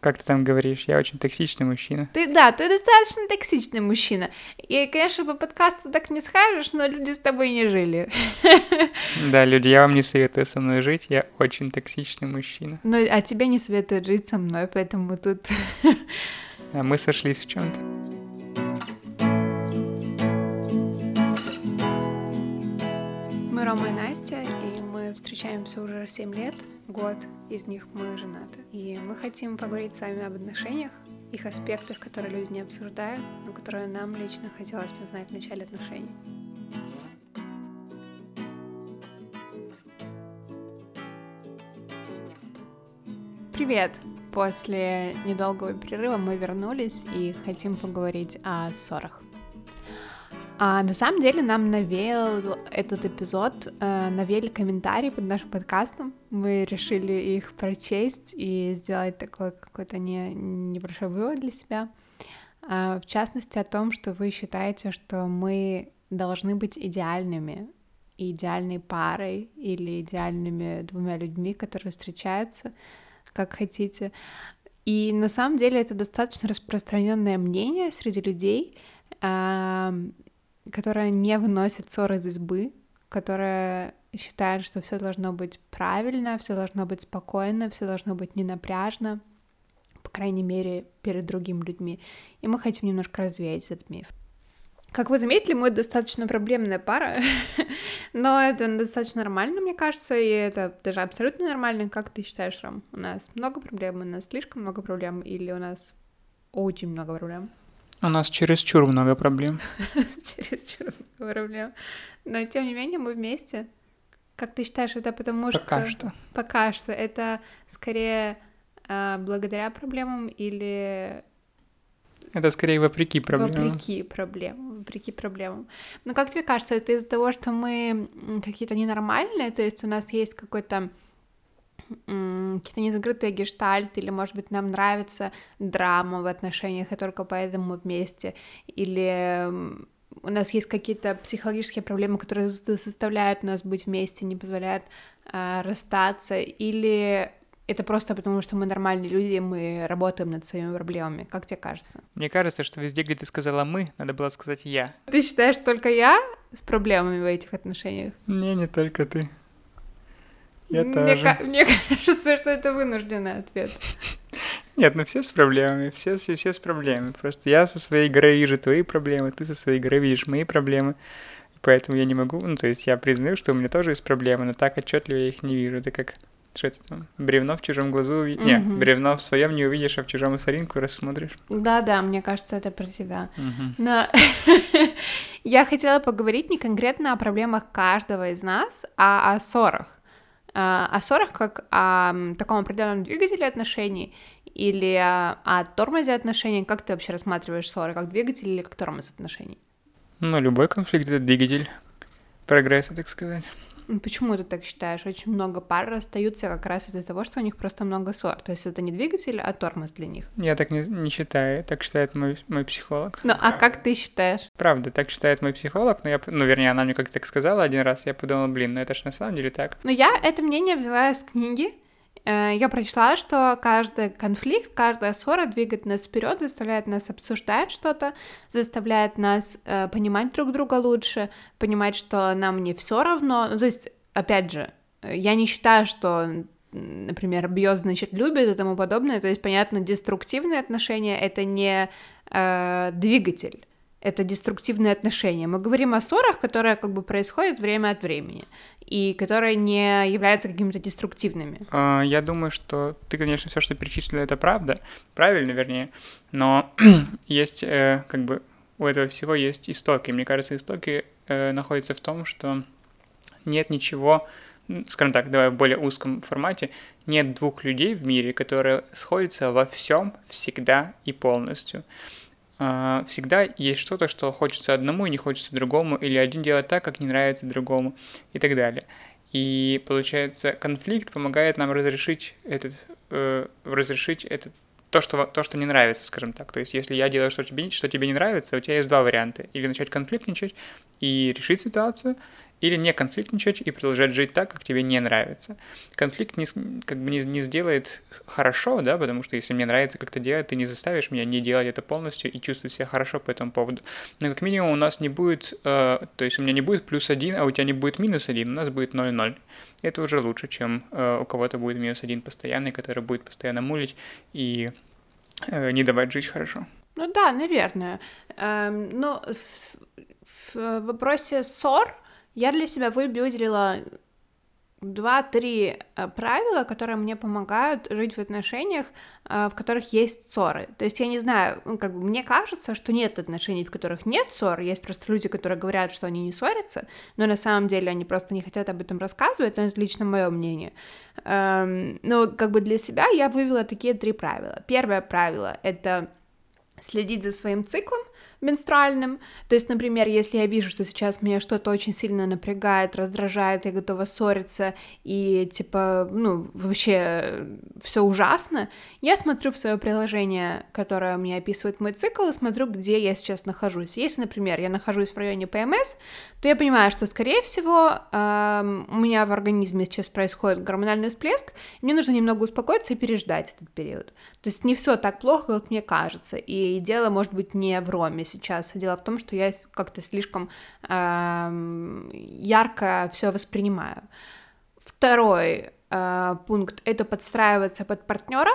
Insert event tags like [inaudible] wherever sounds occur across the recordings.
как ты там говоришь, я очень токсичный мужчина. Ты, да, ты достаточно токсичный мужчина. И, конечно, по подкасту так не скажешь, но люди с тобой не жили. [laughs] Да, люди, я вам не советую со мной жить, я очень токсичный мужчина. Ну, а тебе не советуют жить со мной, поэтому тут... [laughs] А мы сошлись в чем то Мы Рома и Настя, и мы встречаемся уже 7 лет, год из них мы женаты. И мы хотим поговорить с вами об отношениях, их аспектах, которые люди не обсуждают, но которые нам лично хотелось бы знать в начале отношений. Привет! После недолгого перерыва мы вернулись и хотим поговорить о ссорах. А на самом деле нам навеял этот эпизод, э, навели комментарии под нашим подкастом. Мы решили их прочесть и сделать такой какой-то не, небольшой вывод для себя. А, в частности, о том, что вы считаете, что мы должны быть идеальными, идеальной парой или идеальными двумя людьми, которые встречаются, как хотите. И на самом деле это достаточно распространенное мнение среди людей которая не выносит ссор из избы, которая считает, что все должно быть правильно, все должно быть спокойно, все должно быть не напряжно, по крайней мере, перед другими людьми. И мы хотим немножко развеять этот миф. Как вы заметили, мы достаточно проблемная пара, [laughs] но это достаточно нормально, мне кажется, и это даже абсолютно нормально. Как ты считаешь, Ром? У нас много проблем, у нас слишком много проблем, или у нас очень много проблем? У нас чересчур много проблем. [laughs] чересчур много проблем. Но тем не менее мы вместе. Как ты считаешь, это потому что... Пока что. Пока что. Это скорее э, благодаря проблемам или... Это скорее вопреки проблемам. Вопреки проблемам. Вопреки проблемам. Но как тебе кажется, это из-за того, что мы какие-то ненормальные, то есть у нас есть какой-то какие-то незакрытые гештальты, или, может быть, нам нравится драма в отношениях, и только поэтому мы вместе, или у нас есть какие-то психологические проблемы, которые заставляют нас быть вместе, не позволяют э, расстаться, или это просто потому, что мы нормальные люди, и мы работаем над своими проблемами. Как тебе кажется? Мне кажется, что везде, где ты сказала «мы», надо было сказать «я». Ты считаешь, только я с проблемами в этих отношениях? Не, не только ты. Я мне, тоже. мне [laughs] кажется, что это вынужденный ответ. Нет, ну все с проблемами, все, все, все с проблемами. Просто я со своей горы вижу твои проблемы, ты со своей горы видишь мои проблемы. Поэтому я не могу, ну, то есть я признаю, что у меня тоже есть проблемы, но так отчетливо я их не вижу. Это как, что это там, бревно в чужом глазу увидишь. Mm-hmm. Не, бревно в своем не увидишь, а в чужом соринку рассмотришь. Да-да, мне кажется, это про тебя. Mm-hmm. Но [laughs] я хотела поговорить не конкретно о проблемах каждого из нас, а о ссорах. А, о ссорах как о таком определенном двигателе отношений или о, о тормозе отношений? Как ты вообще рассматриваешь ссоры, как двигатель или как тормоз отношений? Ну, любой конфликт — это двигатель прогресса, так сказать. Почему ты так считаешь? Очень много пар расстаются как раз из-за того, что у них просто много ссор. То есть это не двигатель, а тормоз для них. Я так не, не считаю, так считает мой, мой психолог. Ну, а как ты считаешь? Правда, так считает мой психолог, но я, ну, вернее, она мне как-то так сказала один раз, я подумала, блин, ну это ж на самом деле так. Ну, я это мнение взяла из книги, я прочла, что каждый конфликт, каждая ссора двигает нас вперед, заставляет нас обсуждать что-то, заставляет нас э, понимать друг друга лучше, понимать, что нам не все равно. Ну, то есть, опять же, я не считаю, что например, бьет, значит, любит и тому подобное. То есть, понятно, деструктивные отношения — это не э, двигатель это деструктивные отношения. Мы говорим о ссорах, которые как бы происходят время от времени и которые не являются какими-то деструктивными. А, я думаю, что ты, конечно, все, что перечислила, это правда, правильно, вернее, но [clears throat] есть э, как бы у этого всего есть истоки. Мне кажется, истоки э, находятся в том, что нет ничего, скажем так, давай в более узком формате, нет двух людей в мире, которые сходятся во всем всегда и полностью. А, всегда есть что-то, что хочется одному и не хочется другому, или один делает так, как не нравится другому, и так далее. И получается, конфликт помогает нам разрешить этот, э, разрешить этот то, что, то, что не нравится, скажем так. То есть, если я делаю, что тебе, что тебе не нравится, у тебя есть два варианта. Или начать конфликтничать и решить ситуацию, или не конфликтничать и продолжать жить так, как тебе не нравится. Конфликт не, как бы не, не сделает хорошо, да, потому что если мне нравится как-то делать, ты не заставишь меня не делать это полностью и чувствовать себя хорошо по этому поводу. Но как минимум у нас не будет, э, то есть у меня не будет плюс один, а у тебя не будет минус один, у нас будет 0-0. Это уже лучше, чем э, у кого-то будет минус один постоянный, который будет постоянно мулить и э, не давать жить хорошо. Ну да, наверное. Эм, но в, в вопросе ссор я для себя выделила два-три э, правила, которые мне помогают жить в отношениях, э, в которых есть ссоры. То есть я не знаю, ну, как бы мне кажется, что нет отношений, в которых нет ссор. Есть просто люди, которые говорят, что они не ссорятся, но на самом деле они просто не хотят об этом рассказывать, но это лично мое мнение. Эм, но как бы для себя я вывела такие три правила. Первое правило — это следить за своим циклом, менструальным. То есть, например, если я вижу, что сейчас меня что-то очень сильно напрягает, раздражает, я готова ссориться и типа, ну, вообще все ужасно, я смотрю в свое приложение, которое мне описывает мой цикл, и смотрю, где я сейчас нахожусь. Если, например, я нахожусь в районе ПМС, то я понимаю, что, скорее всего, эм, у меня в организме сейчас происходит гормональный всплеск, мне нужно немного успокоиться и переждать этот период. То есть не все так плохо, как мне кажется, и дело может быть не в роме сейчас. Дело в том, что я как-то слишком э, ярко все воспринимаю. Второй э, пункт это подстраиваться под партнера.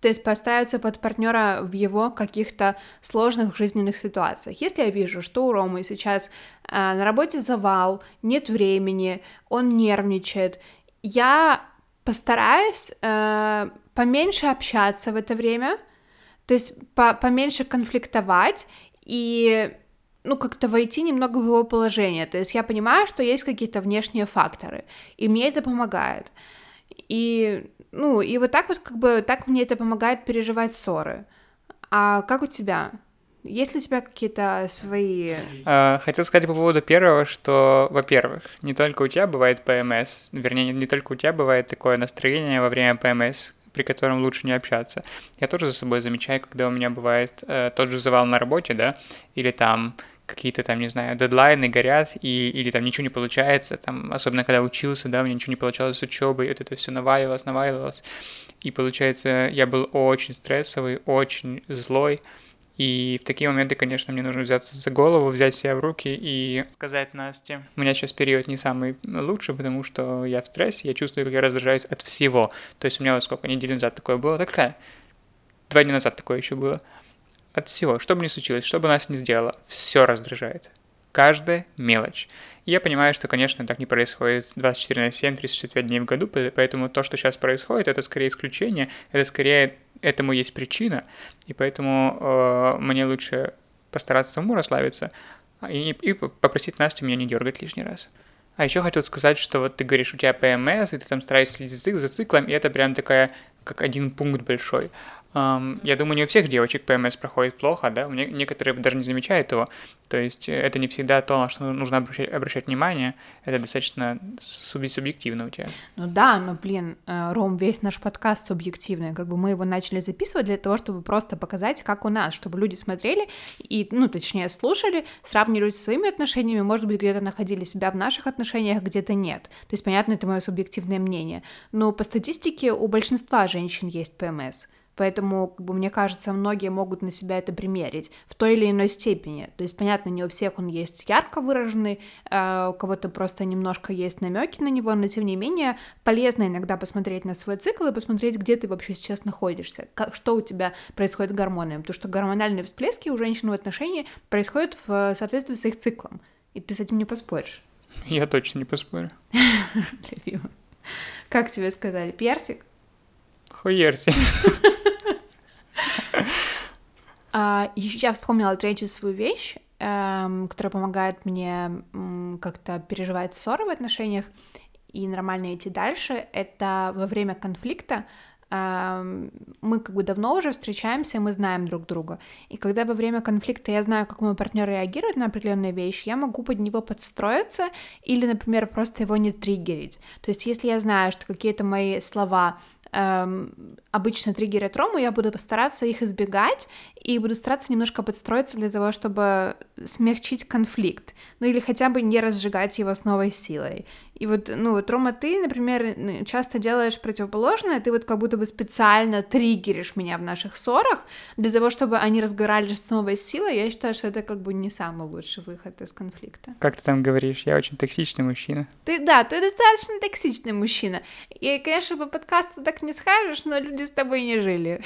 То есть подстраиваться под партнера в его каких-то сложных жизненных ситуациях. Если я вижу, что у Ромы сейчас э, на работе завал, нет времени, он нервничает, я постараюсь э, поменьше общаться в это время, то есть по поменьше конфликтовать и ну, как-то войти немного в его положение. То есть я понимаю, что есть какие-то внешние факторы, и мне это помогает. И, ну, и вот так вот, как бы, так мне это помогает переживать ссоры. А как у тебя? Есть ли у тебя какие-то свои... А, хотел сказать по поводу первого, что, во-первых, не только у тебя бывает ПМС, вернее, не только у тебя бывает такое настроение во время ПМС, при котором лучше не общаться. Я тоже за собой замечаю, когда у меня бывает э, тот же завал на работе, да, или там какие-то там, не знаю, дедлайны горят, и, или там ничего не получается, там, особенно когда учился, да, у меня ничего не получалось с учебой, вот это все наваливалось, наваливалось, и получается, я был очень стрессовый, очень злой, и в такие моменты, конечно, мне нужно взяться за голову, взять себя в руки и сказать Насте, у меня сейчас период не самый лучший, потому что я в стрессе, я чувствую, как я раздражаюсь от всего. То есть у меня вот сколько недель назад такое было, такая, два дня назад такое еще было. От всего, что бы ни случилось, что бы нас ни сделало, все раздражает. Каждая мелочь. И я понимаю, что, конечно, так не происходит 24 на 7, 365 дней в году, поэтому то, что сейчас происходит, это скорее исключение, это скорее этому есть причина, и поэтому э, мне лучше постараться самому расслабиться и, и попросить Настю меня не дергать лишний раз. А еще хотел сказать, что вот ты говоришь, у тебя ПМС, и ты там стараешься следить за циклом, и это прям такая, как один пункт большой. Я думаю, не у всех девочек ПМС проходит плохо, да, некоторые даже не замечают его. То есть э, это не всегда то, на что нужно обращать, обращать внимание, это достаточно субъективно у тебя. Ну да, но, блин, э, Ром, весь наш подкаст субъективный, как бы мы его начали записывать для того, чтобы просто показать, как у нас, чтобы люди смотрели и, ну, точнее, слушали, сравнивали с своими отношениями, может быть, где-то находили себя в наших отношениях, где-то нет. То есть, понятно, это мое субъективное мнение. Но по статистике у большинства женщин есть ПМС. Поэтому, как бы, мне кажется, многие могут на себя это примерить в той или иной степени. То есть, понятно, не у всех он есть ярко выраженный, э, у кого-то просто немножко есть намеки на него, но тем не менее полезно иногда посмотреть на свой цикл и посмотреть, где ты вообще сейчас находишься, как, что у тебя происходит с гормонами. Потому что гормональные всплески у женщин в отношении происходят в соответствии с их циклом. И ты с этим не поспоришь. Я точно не поспорю. [laughs] Как тебе сказали? Персик? Хуерси. А, я вспомнила третью свою вещь, эм, которая помогает мне как-то переживать ссоры в отношениях и нормально идти дальше. Это во время конфликта эм, мы как бы давно уже встречаемся, мы знаем друг друга. И когда во время конфликта я знаю, как мой партнер реагирует на определенные вещи, я могу под него подстроиться или, например, просто его не триггерить. То есть, если я знаю, что какие-то мои слова эм, обычно триггерят трому, я буду постараться их избегать и буду стараться немножко подстроиться для того, чтобы смягчить конфликт, ну или хотя бы не разжигать его с новой силой. И вот, ну вот, Рома, ты, например, часто делаешь противоположное, ты вот как будто бы специально триггеришь меня в наших ссорах для того, чтобы они разгорались с новой силой. Я считаю, что это как бы не самый лучший выход из конфликта. Как ты там говоришь, я очень токсичный мужчина. Ты, да, ты достаточно токсичный мужчина. И, конечно, по подкасту так не скажешь, но люди с тобой не жили.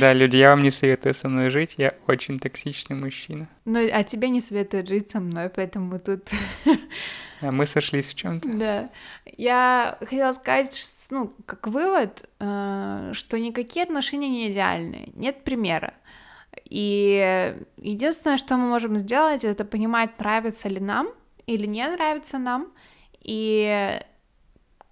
Да, люди, я вам не советую со мной жить, я очень токсичный мужчина. Ну, а тебе не советуют жить со мной, поэтому тут... А мы сошлись в чем то Да. Я хотела сказать, ну, как вывод, э, что никакие отношения не идеальны. Нет примера. И единственное, что мы можем сделать, это понимать, нравится ли нам или не нравится нам, и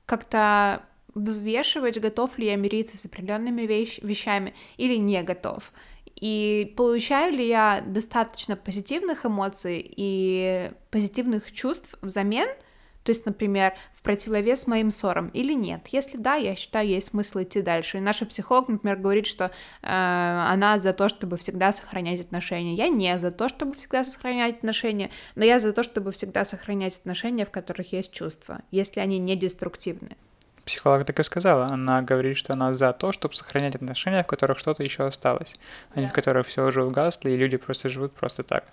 как-то взвешивать, готов ли я мириться с определенными вещ- вещами или не готов. И получаю ли я достаточно позитивных эмоций и позитивных чувств взамен, то есть, например, в противовес моим ссорам или нет. Если да, я считаю, есть смысл идти дальше. И наша психолог, например, говорит, что э, она за то, чтобы всегда сохранять отношения. Я не за то, чтобы всегда сохранять отношения, но я за то, чтобы всегда сохранять отношения, в которых есть чувства, если они не деструктивны. Психолог так и сказала. Она говорит, что она за то, чтобы сохранять отношения, в которых что-то еще осталось, а не в которых все уже угасло, и люди просто живут просто так.